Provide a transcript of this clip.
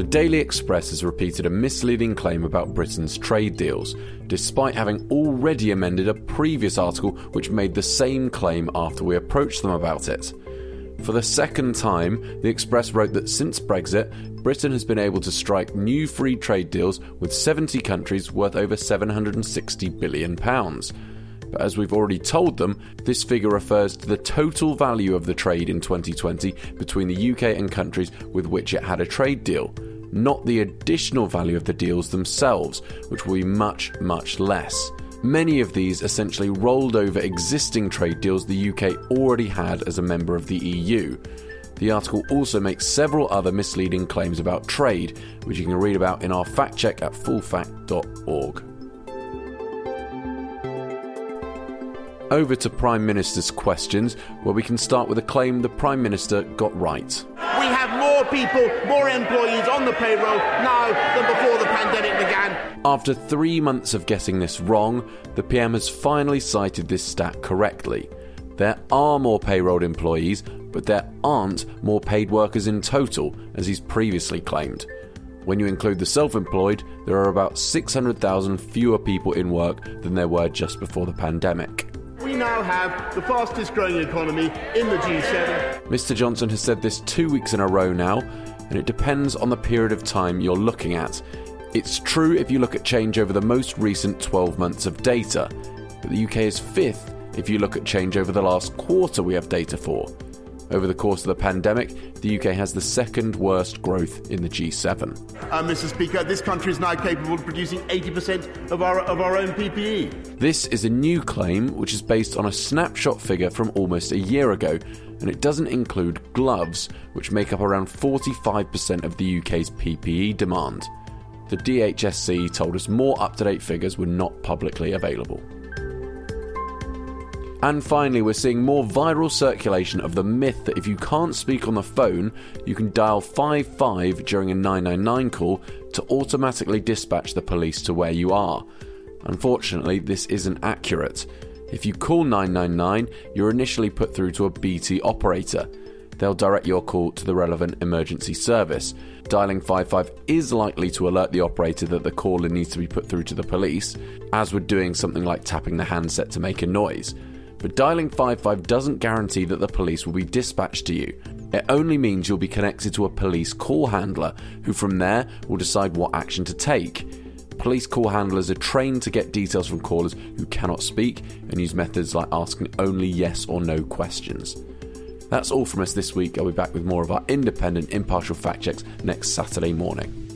The Daily Express has repeated a misleading claim about Britain's trade deals, despite having already amended a previous article which made the same claim after we approached them about it. For the second time, the Express wrote that since Brexit, Britain has been able to strike new free trade deals with 70 countries worth over £760 billion. But as we've already told them, this figure refers to the total value of the trade in 2020 between the UK and countries with which it had a trade deal, not the additional value of the deals themselves, which will be much, much less. Many of these essentially rolled over existing trade deals the UK already had as a member of the EU. The article also makes several other misleading claims about trade, which you can read about in our fact check at fullfact.org. Over to Prime Minister's questions, where we can start with a claim the Prime Minister got right. Have more people, more employees on the payroll now than before the pandemic began. After three months of getting this wrong, the PM has finally cited this stat correctly. There are more payroll employees, but there aren't more paid workers in total, as he's previously claimed. When you include the self employed, there are about 600,000 fewer people in work than there were just before the pandemic. We now have the fastest growing economy in the G7. Mr. Johnson has said this two weeks in a row now, and it depends on the period of time you're looking at. It's true if you look at change over the most recent 12 months of data, but the UK is fifth if you look at change over the last quarter we have data for. Over the course of the pandemic, the UK has the second worst growth in the G7. Uh, Mr. Speaker, this country is now capable of producing 80% of our, of our own PPE. This is a new claim which is based on a snapshot figure from almost a year ago, and it doesn't include gloves, which make up around 45% of the UK's PPE demand. The DHSC told us more up to date figures were not publicly available. And finally, we're seeing more viral circulation of the myth that if you can't speak on the phone, you can dial 55 during a 999 call to automatically dispatch the police to where you are. Unfortunately, this isn't accurate. If you call 999, you're initially put through to a BT operator. They'll direct your call to the relevant emergency service. Dialing 55 is likely to alert the operator that the caller needs to be put through to the police, as would doing something like tapping the handset to make a noise. But dialing 55 doesn't guarantee that the police will be dispatched to you. It only means you'll be connected to a police call handler, who from there will decide what action to take. Police call handlers are trained to get details from callers who cannot speak and use methods like asking only yes or no questions. That's all from us this week. I'll be back with more of our independent, impartial fact checks next Saturday morning.